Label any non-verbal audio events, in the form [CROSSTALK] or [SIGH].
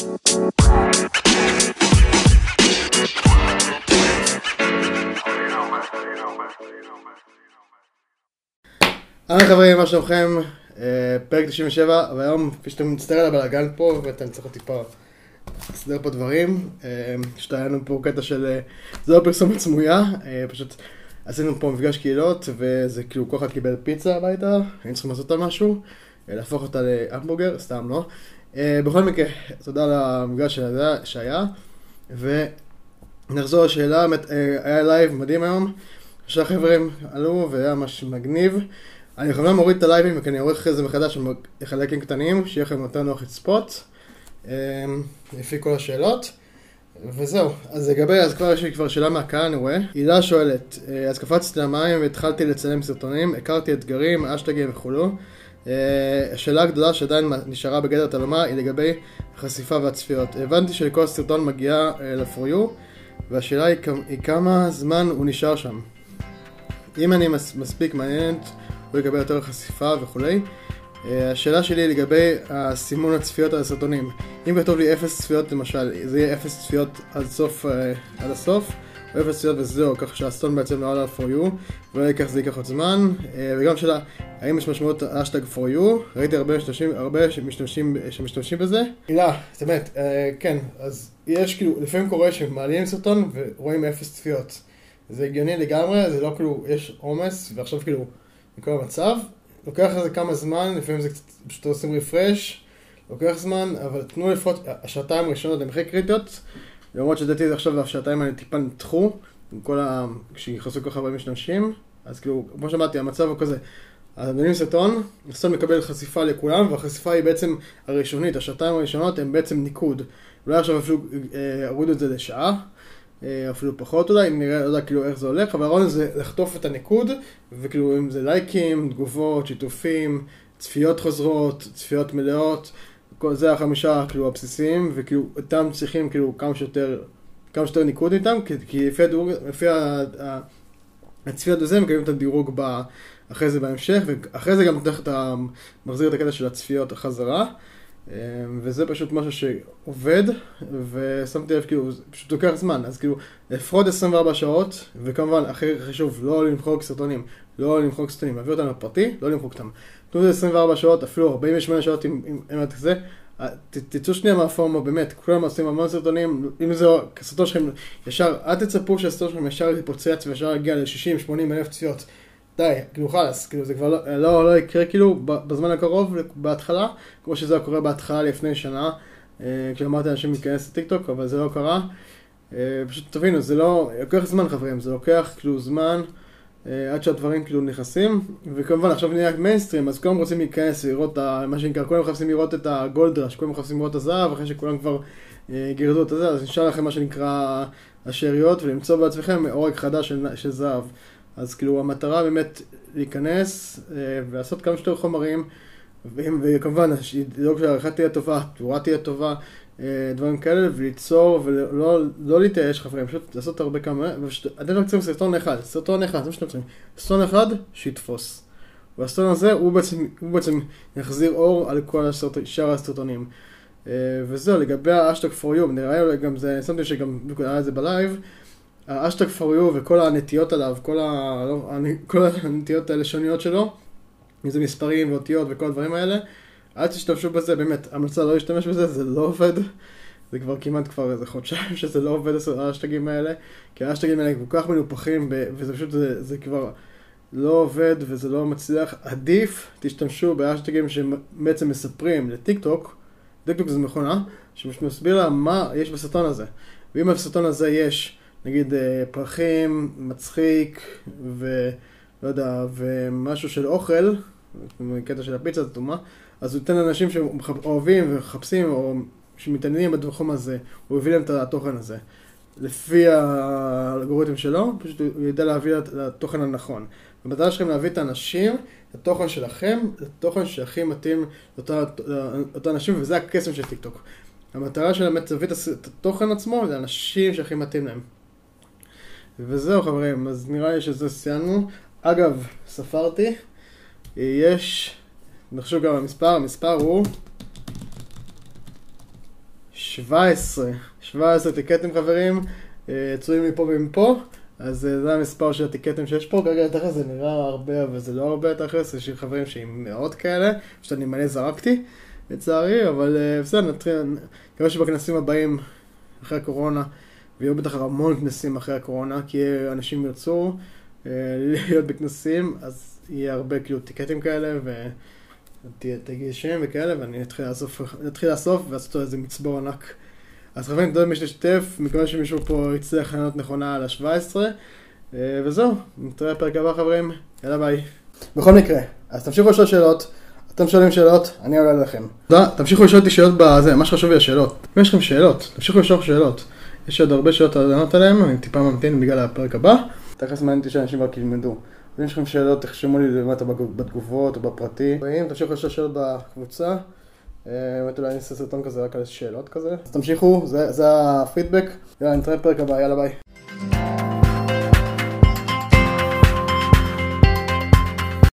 אהלן חברים, מה שלומכם? אה, פרק 97, והיום, כפי שאתם מצטער על הבלאגן פה, ואתם צריכים טיפה לסדר פה דברים. אה, פשוט היה לנו פה קטע של, אה, זה לא פרסומת סמויה, פשוט עשינו פה מפגש קהילות, וזה כאילו כל אחד קיבל פיצה הביתה, היינו צריכים לעשות אותה משהו, להפוך אותה להמבורגר, סתם לא. אה, בכל מקרה, תודה על המפגש שהיה- ונחזור לשאלה, אה, היה לייב מדהים היום. שלושה חברים עלו והיה ממש מגניב. אני בכוונה מוריד את הלייבים כי אני עורך את זה מחדש לחלקים קטנים, שיהיה לכם יותר נוח לצפות. אמ, לפי כל השאלות. וזהו, אז לגבי, אז כבר יש לי כבר שאלה מהקהל אני רואה. הילה שואלת, אה, אז קפצתי למים והתחלתי לצלם סרטונים, הכרתי אתגרים, האשטגים וכולו. אה, השאלה הגדולה שעדיין נשארה בגדר תלומה היא לגבי החשיפה והצפיות. הבנתי שלכל סרטון מגיעה אה, you, והשאלה היא, כמה זמן הוא נשאר שם. אם אני מס, מספיק מעניינת, הוא יקבל יותר חשיפה וכולי. אה, השאלה שלי היא לגבי הסימון הצפיות על הסרטונים. אם כתוב לי אפס צפיות למשל, זה יהיה אפס צפיות עד סוף, עד הסוף, או אפס צפיות וזהו, כך שהסטון בעצם לא עלה for you, ייקח זה ייקח עוד זמן. אה, וגם שאלה, האם יש משמעות אשטג for you? ראיתי הרבה משתמשים, הרבה שמשתמשים, שמשתמשים בזה. הילה, זאת אומרת, אה, כן, אז יש כאילו, לפעמים קורה שמעלים סרטון ורואים אפס צפיות. זה הגיוני לגמרי, זה לא כאילו, יש עומס, ועכשיו כאילו, מכל המצב, לוקח לזה כמה זמן, לפעמים זה קצת, פשוט עושים רפרש, לוקח זמן, אבל תנו לפחות, השעתיים הראשונות הן הכי קריטיות, למרות שלדעתי עכשיו השעתיים האלה טיפה נדחו, עם כל ה... כשנכנסו כל כך הרבה משתמשים, אז כאילו, כמו שאמרתי, המצב הוא כזה, אז מבינים סרטון, הסרטון מקבל חשיפה לכולם, והחשיפה היא בעצם הראשונית, השעתיים הראשונות הן בעצם ניקוד. אולי עכשיו אפילו אה, הורידו את זה לשעה, אה, אפילו פחות אולי, נראה, לא יודע כאילו איך זה הולך, אבל הרעיון זה לחטוף את הניקוד, וכאילו אם זה לייקים, תגובות, שיתופים, צפיות חוזרות, צפיות מלאות, זה החמישה כאילו הבסיסיים, וכאילו אותם צריכים כאילו כמה שיותר, כמה שיותר ניקוד איתם, כי, כי לפי הדירוג, לפי ה, ה, הצפיות בזה, מקבלים את הדירוג ב, אחרי זה בהמשך, ואחרי זה גם נותן אתה מחזיר את הקטע של הצפיות חזרה. אה, וזה פשוט משהו שעובד, ושמתי לב, כאילו, זה פשוט לוקח זמן, אז כאילו, לפחות 24 שעות, וכמובן, הכי חשוב, לא למחוק סרטונים, לא למחוק סרטונים, להביא אותם לפרטי, לא למחוק אותם. תנו לזה 24 שעות, אפילו 48 שעות אם את זה, אה, תצאו שנייה מהפורמה, באמת, כולם עושים המון סרטונים, אם זה הסרטון שלכם, ישר, אל תצפו שהסרטון שלכם ישר יתפוצץ וישר יגיע ל-60-80 אלף צפיות. די, כאילו חלאס, כאילו זה כבר לא, לא, לא יקרה כאילו בזמן הקרוב, בהתחלה, כמו שזה היה קורה בהתחלה לפני שנה, אה, כשאמרתי לאנשים להיכנס לטיקטוק, אבל זה לא קרה. אה, פשוט תבינו, זה לא, לוקח זמן חברים, זה לוקח כאילו זמן אה, עד שהדברים כאילו נכנסים, וכמובן עכשיו נהיה מיינסטרים, אז כולם רוצים להיכנס ולראות, מה שנקרא, כולם מחפשים לראות את הגולד ראש, כולם מחפשים לראות את הזהב, אחרי שכולם כבר אה, גירדו את הזה, אז נשאר לכם מה שנקרא השאריות, ולמצוא בעצמכם עורק חדש של, של זהב. אז כאילו המטרה באמת להיכנס אה, ולעשות כמה שיותר חומרים, וכמובן לדאוג שהעריכה תהיה טובה, התאורה תהיה טובה, אה, דברים כאלה, וליצור ולא לא להתייאש חברים, פשוט לעשות הרבה כמה, ופשוט- אתם רק צריכים סרטון אחד, סרטון אחד, זה מה שאתם צריכים, סרטון אחד שיתפוס. והסרטון הזה הוא בעצם, הוא בעצם יחזיר אור על כל הסרט, שאר הסרטונים. אה, וזהו, לגבי האשטג for you, נראה לי גם זה, שמתי שגם היה את זה בלייב, האשטג for you וכל הנטיות עליו, כל, ה... לא, כל הנטיות הלשוניות שלו, אם זה מספרים ואותיות וכל הדברים האלה, אל תשתמשו בזה, באמת, המלצה לא להשתמש בזה, זה לא עובד. זה כבר כמעט כבר איזה חודשיים [LAUGHS] שזה לא עובד האשטגים האלה, כי האשטגים האלה כל כך מנופחים, וזה פשוט, זה, זה כבר לא עובד וזה לא מצליח. עדיף תשתמשו באשטגים שבעצם מספרים לטיק טוק, טיק טוק זה מכונה, שמסביר לה מה יש בסרטון הזה. ואם בסרטון הזה יש, נגיד, אה, פרחים, מצחיק, ולא יודע, ומשהו של אוכל, קטע של הפיצה אטומה, אז הוא ייתן לאנשים שאוהבים ומחפשים, או שמתעניינים בתחום הזה, הוא יביא להם את התוכן הזה. לפי האלגוריתם שלו, פשוט הוא ידע להביא את התוכן הנכון. המטרה שלכם להביא את האנשים, לתוכן שלכם, לתוכן שהכי מתאים לאותם אנשים, וזה הקסם של טיקטוק. המטרה שלהם באמת להביא את התוכן עצמו לאנשים שהכי מתאים להם. וזהו חברים, אז נראה לי שזה סיימנו. אגב, ספרתי, יש, נחשוב גם המספר, המספר הוא 17, 17 טיקטים חברים, אה, צויים מפה ומפה, אז אה, זה המספר של הטיקטים שיש פה, כרגע תכף זה נראה הרבה, אבל זה לא הרבה תכלס, יש לי חברים שעם מאות כאלה, פשוט אני מלא זרקתי, לצערי, אבל אה, בסדר, נתחיל, מקווה שבכנסים הבאים, אחרי הקורונה, ויהיו בטח המון כנסים אחרי הקורונה, כי אנשים ירצו [LAUGHS] להיות בכנסים, אז יהיה הרבה כאילו טיקטים כאלה, ו... תגיע שם וכאלה, ואני אתחיל לאסוף, אתחיל לאסוף ולעשות איזה מצבור ענק. אז חברים, תודה למי שתשתף, מקווה שמישהו פה יצליח לענות נכונה על ה-17, וזהו, נתראה בפרק הבא חברים, יאללה ביי. בכל מקרה, אז תמשיכו לשאול שאלות, אתם שואלים שאלות, אני עולה לכם. תודה, תמשיכו לשאול אותי שאלות בזה, מה שחשוב לי השאלות. אם יש לכם שאלות, תמשיכו לשאול שאלות. יש עוד הרבה שאלות לענות עליהן, אני טיפה ממתין בגלל הפרק הבא. תכף מעניין אותי שאנשים רק ילמדו. אם יש לכם שאלות, תחשמו לי למטה בתגובות או בפרטי. ואם תמשיכו לשאול שאלות בקבוצה, אה, באמת אולי אני אעשה סרטון כזה רק על שאלות כזה. אז תמשיכו, זה, הפידבק. יאללה, נתראה בפרק הבא, יאללה ביי.